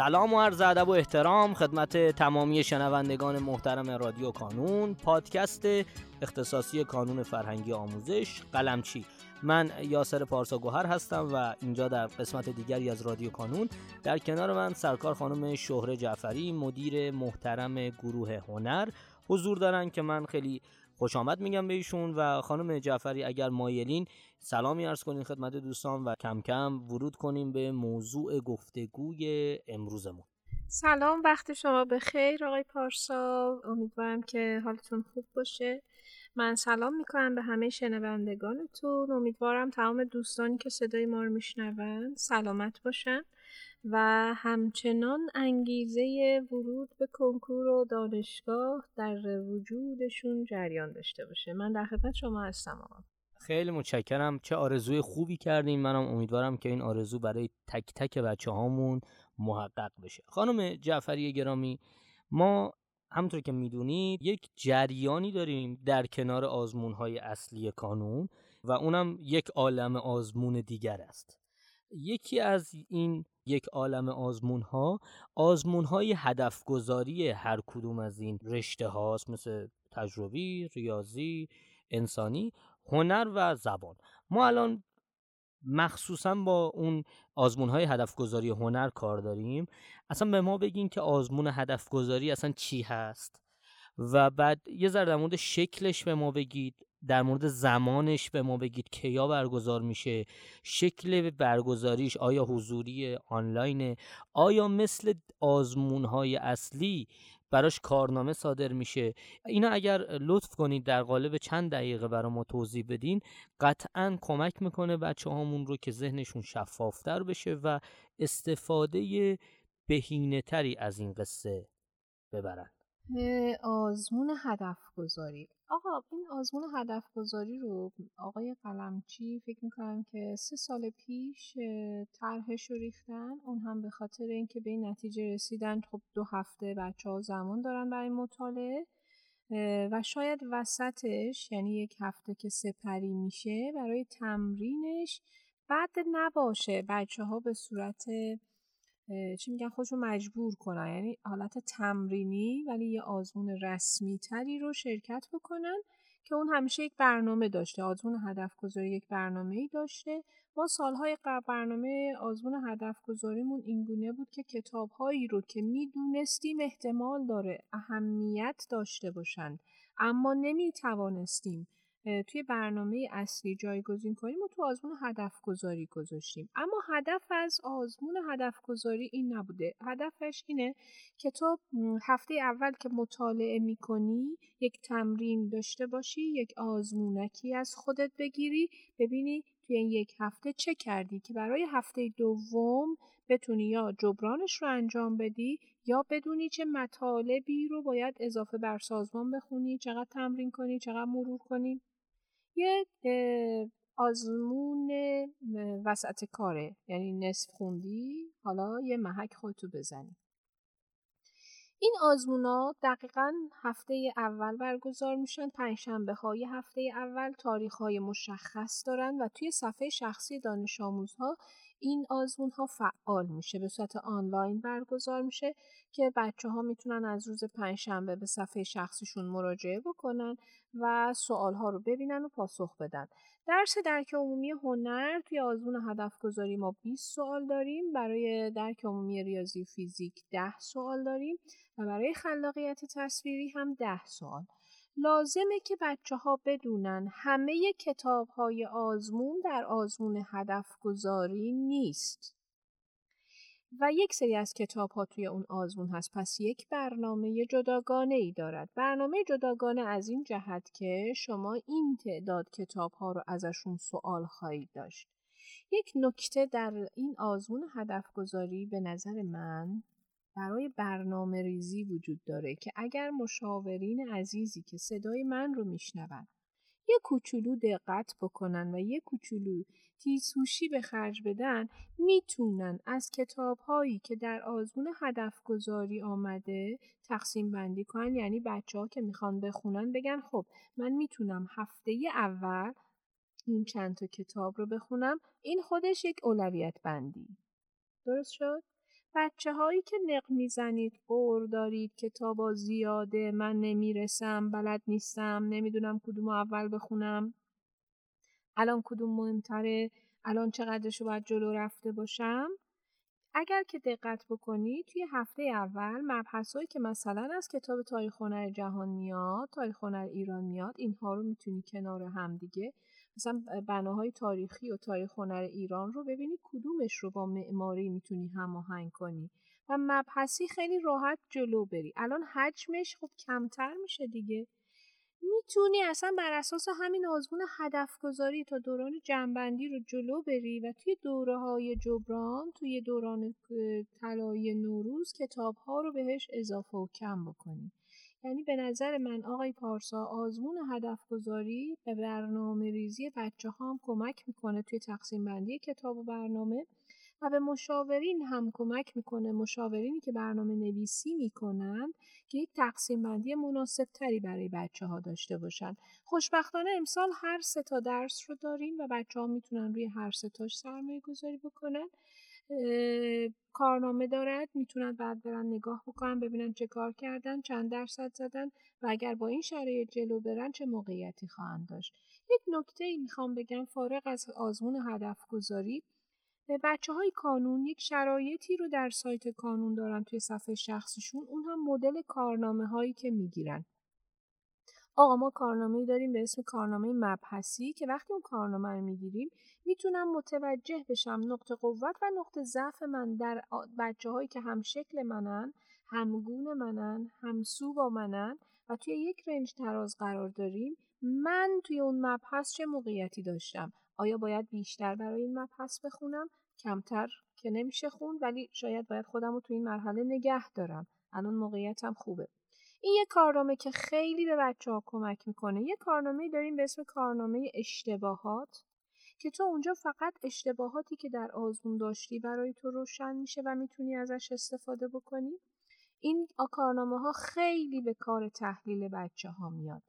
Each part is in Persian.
سلام و عرض ادب و احترام خدمت تمامی شنوندگان محترم رادیو کانون پادکست اختصاصی کانون فرهنگی آموزش قلمچی. من یاسر پارسا گوهر هستم و اینجا در قسمت دیگری از رادیو کانون در کنار من سرکار خانم شهره جعفری مدیر محترم گروه هنر حضور دارن که من خیلی خوش آمد میگم به ایشون و خانم جعفری اگر مایلین سلامی ارز کنین خدمت دوستان و کم کم ورود کنیم به موضوع گفتگوی امروزمون. سلام وقت شما به خیر آقای پارسا. امیدوارم که حالتون خوب باشه. من سلام می‌کنم به همه شنوندگانتون. امیدوارم تمام دوستانی که صدای ما رو میشنوند سلامت باشن و همچنان انگیزه ورود به کنکور و دانشگاه در وجودشون جریان داشته باشه. من در خدمت شما هستم آقا. خیلی متشکرم. چه آرزوی خوبی کردیم منم امیدوارم که این آرزو برای تک تک بچه هامون محقق بشه. خانم جعفری گرامی ما همونطور که می‌دونید یک جریانی داریم در کنار آزمون های اصلی کانون و اونم یک عالم آزمون دیگر است. یکی از این یک عالم آزمون ها آزمون های هدف گذاری هر کدوم از این رشته هاست مثل تجربی، ریاضی، انسانی، هنر و زبان. ما الان مخصوصا با اون آزمون های هدف گذاری هنر کار داریم. اصلا به ما بگین که آزمون هدف گذاری اصلا چی هست؟ و بعد یه ذره در مورد شکلش به ما بگید در مورد زمانش به ما بگید کیا برگزار میشه؟ شکل برگزاریش آیا حضوری آنلاینه؟ آیا مثل آزمون های اصلی براش کارنامه صادر میشه. اینا اگر لطف کنید در قالب چند دقیقه برای ما توضیح بدین قطعا کمک می‌کنه بچه هامون رو که ذهنشون شفافتر بشه و استفاده بهینه تری از این قصه ببرن. آزمون هدف گذاری آقا این آزمون هدف گذاری رو آقای قلمچی فکر می‌کنم که سه سال پیش طرحش رو ریختن. اون هم به خاطر اینکه به این نتیجه رسیدن خب دو هفته بچه ها زمان دارن برای مطالعه. و شاید وسطش یعنی یک هفته که سپری میشه برای تمرینش بعد نباشه. بچه ها به صورت چی میگن خودشون مجبور کنن. یعنی حالت تمرینی ولی یه آزمون رسمی تری رو شرکت بکنن که اون همیشه یک برنامه داشته. آزمون هدف گذاری یک برنامه ای داشته. ما سالهای قبل برنامه آزمون هدف گذاریمون اینگونه بود که کتابهایی رو که می‌دونستیم احتمال داره اهمیت داشته باشند اما نمی توانستیم توی برنامه اصلی جایگزین کنیم و تو آزمون هدف گذاری گذاشتیم. اما هدف از آزمون هدف گذاری این نبوده. هدفش اینه که تو هفته اول که مطالعه می‌کنی یک تمرین داشته باشی یک آزمونکی از خودت بگیری ببینی توی این یک هفته چه کردی که برای هفته دوم بتونی یا جبرانش رو انجام بدی یا بدونی چه مطالبی رو باید اضافه بر سازمان بخونی چقدر تمرین کنی چقدر مرور کنی. یه آزمون وسط کاره یعنی نصف خوندی حالا یه محک خودتو بزنی. این آزمونا دقیقا هفته اول برگزار میشن پنجشنبه های هفته اول تاریخ های مشخص دارن و توی صفحه شخصی دانش آموزها این آزمون ها فعال میشه. به صورت آنلاین برگزار میشه که بچه ها می‌تونن از روز پنجشنبه به صفحه شخصیشون مراجعه بکنن و سوال ها رو ببینن و پاسخ بدن. درس درک عمومی هنر توی آزمون هدف گذاری ما 20 سوال داریم برای درک عمومی ریاضی فیزیک 10 سوال داریم و برای خلاقیت تصویری هم 10 سوال لازمه که بچه ها بدونن همه کتاب های آزمون در آزمون هدف گذاری نیست. و یک سری از کتاب ها توی اون آزمون هست. پس یک برنامه جداگانه ای دارد. برنامه جداگانه از این جهت که شما این تعداد کتاب ها رو ازشون سوال خواهید داشت. یک نکته در این آزمون هدف گذاری به نظر من برای برنامه ریزی وجود داره که اگر مشاورین عزیزی که صدای من رو میشنون یه کوچولو دقت بکنن و یه کوچولو تیزهوشی به خرج بدن می‌تونن از کتاب هایی که در آزمون هدف گذاری آمده تقسیم بندی کنن. یعنی بچه ها که می‌خوان بخونن بگن خب من می‌تونم هفته اول این چند تا کتاب رو بخونم. این خودش یک اولویت بندی. درست شد؟ بچه هایی که نق می‌زنید قور دارید کتابا زیاده من نمی‌رسم بلد نیستم نمی‌دونم کدوم اول بخونم. الان کدوم مهمتره الان چقدرشو باید جلو رفته باشم. اگر که دقت بکنی توی هفته اول مبحثایی که مثلا از کتاب تاریخ هنر جهان میاد تاریخ هنر ایران میاد اینها رو می‌تونی کنار هم دیگه مثلا بناهای تاریخی و تاریخ هنر ایران رو ببینی کدومش رو با معماری می‌تونی هماهنگ کنی و مبحثی خیلی راحت جلو بری. الان حجمش خب کمتر میشه دیگه. می‌تونی اصلا بر اساس همین آزمون هدف گذاری تا دوران جنبندی رو جلو بری و توی دوره های جبران توی دوران طلایی نوروز کتاب ها رو بهش اضافه و کم بکنی. یعنی به نظر من آقای پارسا آزمون هدف گذاری به برنامه ریزی بچه ها کمک می‌کنه توی تقسیم بندی کتاب و برنامه. و به مشاورین هم کمک می‌کنه. مشاورینی که برنامه نویسی می‌کنند که یک تقسیم بندی مناسب تری برای بچه ها داشته باشن. خوشبختانه امسال هر سه تا درس رو داریم و بچه ها می‌تونن روی هر سه تاش سرمایه گذاری بکنن کارنامه دارد. می‌تونن بعد برن نگاه بکنن ببینن چه کار کردن چند درصد زدن و اگر با این شرایط جلو برن چه موقعیتی خواهند داشت. یک نکته ای می‌خوام بگم فارغ از آزمون هدف گذاری بچه های کانون یک شرایطی رو در سایت کانون دارن توی صفحه شخصیشون اون هم مدل کارنامه هایی که می‌گیرن. آقا ما کارنامه داریم به اسم کارنامه مبحثی که وقتی اون کارنامه رو می‌گیریم می‌تونم متوجه بشم نقطه قوت و نقطه ضعف من در بچه هایی که هم شکل منن همگون منن همسو با منن و توی یک رنج تراز قرار داریم من توی اون مبحث چه موقعیتی داشتم؟ آیا باید بیشتر برای این مبحث بخونم؟ کمتر که نمیشه خوند ولی شاید باید خودم رو تو این مرحله نگه دارم. الان موقعیتم خوبه. این یه کارنامه که خیلی به بچه ها کمک می‌کنه. یه کارنامه داریم به اسم کارنامه اشتباهات که تو اونجا فقط اشتباهاتی که در آزمون داشتی برای تو روشن میشه و می‌تونی ازش استفاده بکنی. این کارنامه ها خیلی به کار تحلیل بچه ها میاد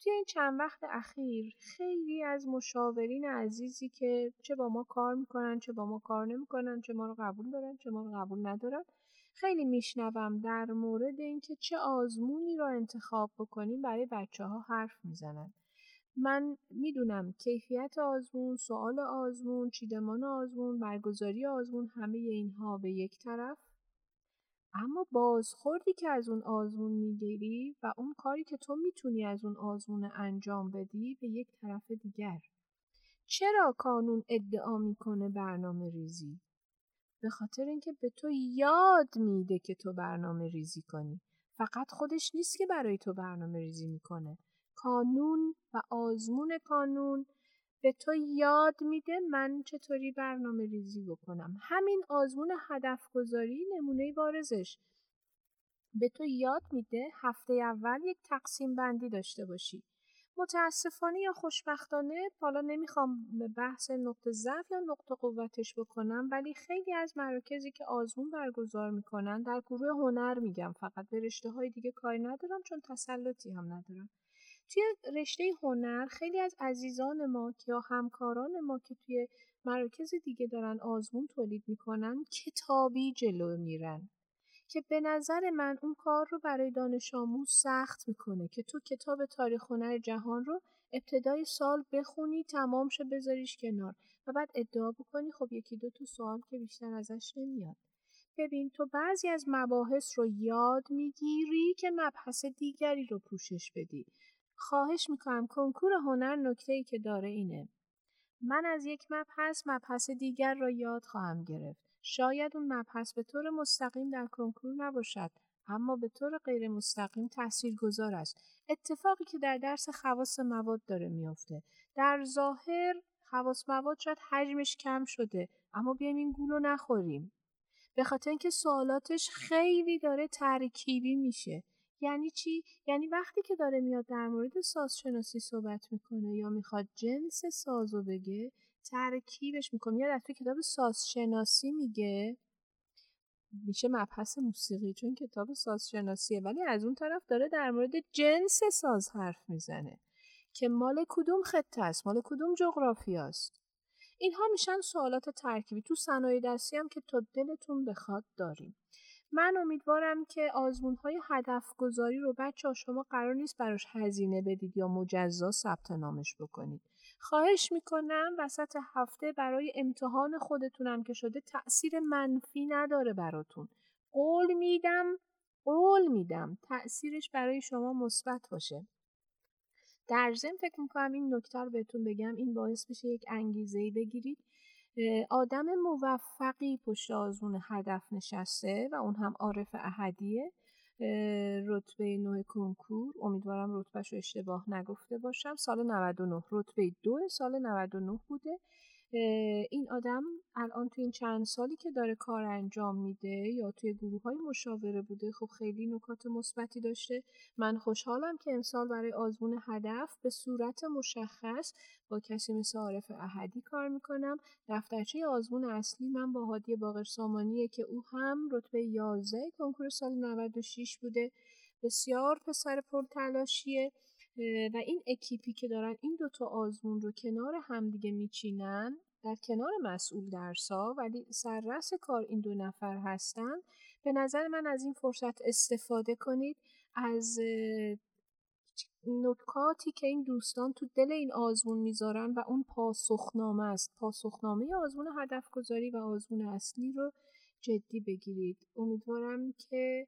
توی این چند وقت اخیر خیلی از مشاورین عزیزی که چه با ما کار می‌کنن چه با ما کار نمی‌کنن چه ما رو قبول دارن چه ما رو قبول ندارن خیلی میشنوم در مورد اینکه چه آزمونی را انتخاب بکنیم برای بچه ها حرف می‌زنن. من می‌دونم کیفیت آزمون، سوال آزمون، چیدمان آزمون، برگزاری آزمون همه اینها به یک طرف. اما بازخوردی که از اون آزمون می‌گیری و اون کاری که تو می‌تونی از اون آزمون انجام بدی به یک طرف دیگر. چرا کانون ادعا می‌کنه برنامه ریزی؟ به خاطر اینکه به تو یاد میده که تو برنامه ریزی کنی. فقط خودش نیست که برای تو برنامه ریزی می‌کنه. کانون و آزمون کانون به تو یاد میده من چطوری برنامه ریزی بکنم. همین آزمون هدف گذاری نمونه بارزش. به تو یاد میده هفته اول یک تقسیم بندی داشته باشی. متاسفانه یا خوشبختانه حالا نمی‌خوام به بحث نقطه ضعف یا نقطه قوتش بکنم ولی خیلی از مراکزی که آزمون برگزار می‌کنن در گروه هنر میگم فقط به رشته های دیگه کاری ندارم چون تسلطی هم ندارم. توی رشته هنر خیلی از عزیزان ما یا همکاران ما که توی مراکز دیگه دارن آزمون تولید می‌کنن کتابی جلو میرن که به نظر من اون کار رو برای دانش آموز سخت می‌کنه که تو کتاب تاریخ هنر جهان رو ابتدای سال بخونی تمام شه بذاریش کنار و بعد ادعا بکنی خب یکی دو تا سوال که بیشتر ازش نمیاد. ببین تو بعضی از مباحث رو یاد می‌گیری که مبحث دیگری رو پوشش بدی. خواهش می‌کنم کنکور هنر نکته ای که داره اینه. من از یک مبحث مبحث دیگر را یاد خواهم گرفت. شاید اون مبحث به طور مستقیم در کنکور نباشد اما به طور غیر مستقیم تأثیر گذار است. اتفاقی که در درس خواص مواد داره میافته. در ظاهر خواص مواد شاید حجمش کم شده اما بیایم این گولو نخوریم. به خاطر اینکه سوالاتش خیلی داره ترکیبی میشه. یعنی چی؟ یعنی وقتی که داره میاد در مورد سازشناسی صحبت می‌کنه یا می‌خواد جنس سازو بگه ترکیبش می‌کنه. یا در کتاب سازشناسی میگه. میشه مبحث موسیقی چون کتاب سازشناسیه. ولی از اون طرف داره در مورد جنس ساز حرف می‌زنه که مال کدوم خطه است مال کدوم جغرافی است. اینها میشن سوالات ترکیبی. تو صنایع دستی هم که تا دلتون بخواد داریم. من امیدوارم که آزمون های هدف گذاری رو بچه ها شما قرار نیست براش هزینه بدید یا مجزا ثبت نامش بکنید. خواهش می‌کنم وسط هفته برای امتحان خودتونم که شده تأثیر منفی نداره براتون. قول میدم قول میدم تأثیرش برای شما مثبت باشه. در ضمن فکر می‌کنم این نکته رو بهتون بگم این باعث میشه یک انگیزه بگیرید آدم موفقی پشت آزمون هدف نشسته و اون هم عارف احدیه. رتبه نوع کنکور. امیدوارم رتبهش رو اشتباه نگفته باشم. سال 99 رتبه دو سال 99 بوده. این آدم الان تو این چند سالی که داره کار انجام میده یا توی گروه های مشاوره بوده خب خیلی نکات مثبتی داشته. من خوشحالم که امسال برای آزمون هدف به صورت مشخص با کسی مثل عارف احدی کار می‌کنم. دفترچه آزمون اصلی من با هادی باقر سامانیه که او هم رتبه 11 کنکور سال 96 بوده. بسیار پسر پرتلاشیه. و این اکیپی که دارن این دوتا آزمون رو کنار همدیگه میچینن در کنار مسئول درسا ولی سررس کار این دو نفر هستن. به نظر من از این فرصت استفاده کنید. از نکاتی که این دوستان تو دل این آزمون می‌ذارن و اون پاسخنامه است. پاسخنامه آزمون هدف گذاری و آزمون اصلی رو جدی بگیرید. امیدوارم که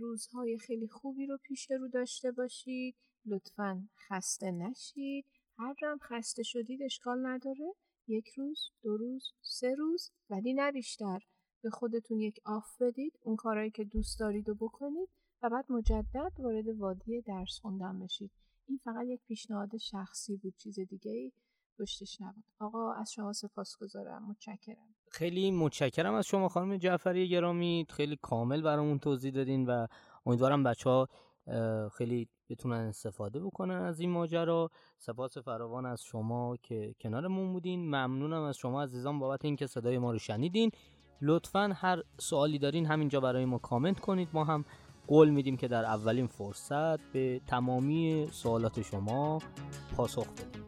روزهای خیلی خوبی رو پیش رو داشته باشید. لطفا خسته نشید. هر رم خسته شدید اشکال نداره. یک روز دو روز سه روز ولی نه بیشتر. به خودتون یک آف بدید اون کارهایی که دوست دارید و بکنید و بعد مجدد وارد وادی درس خوندن بشید. این فقط یک پیشنهاد شخصی بود چیز دیگه ای پشتش نبود. آقا از شما سپاس گذارم متشکرم. خیلی متشکرم از شما خانم جعفری گرامی. خیلی کامل برامون توضیح دادین و امیدوارم بچه ها خیلی بتونن استفاده بکنن از این ماجرا. سپاس فراوان از شما که کنارمون بودین. ممنونم از شما عزیزان بابت اینکه صدای ما رو شنیدین. لطفا هر سوالی دارین همینجا برای ما کامنت کنید. ما هم قول میدیم که در اولین فرصت به تمامی سوالات شما پاسخ بدیم.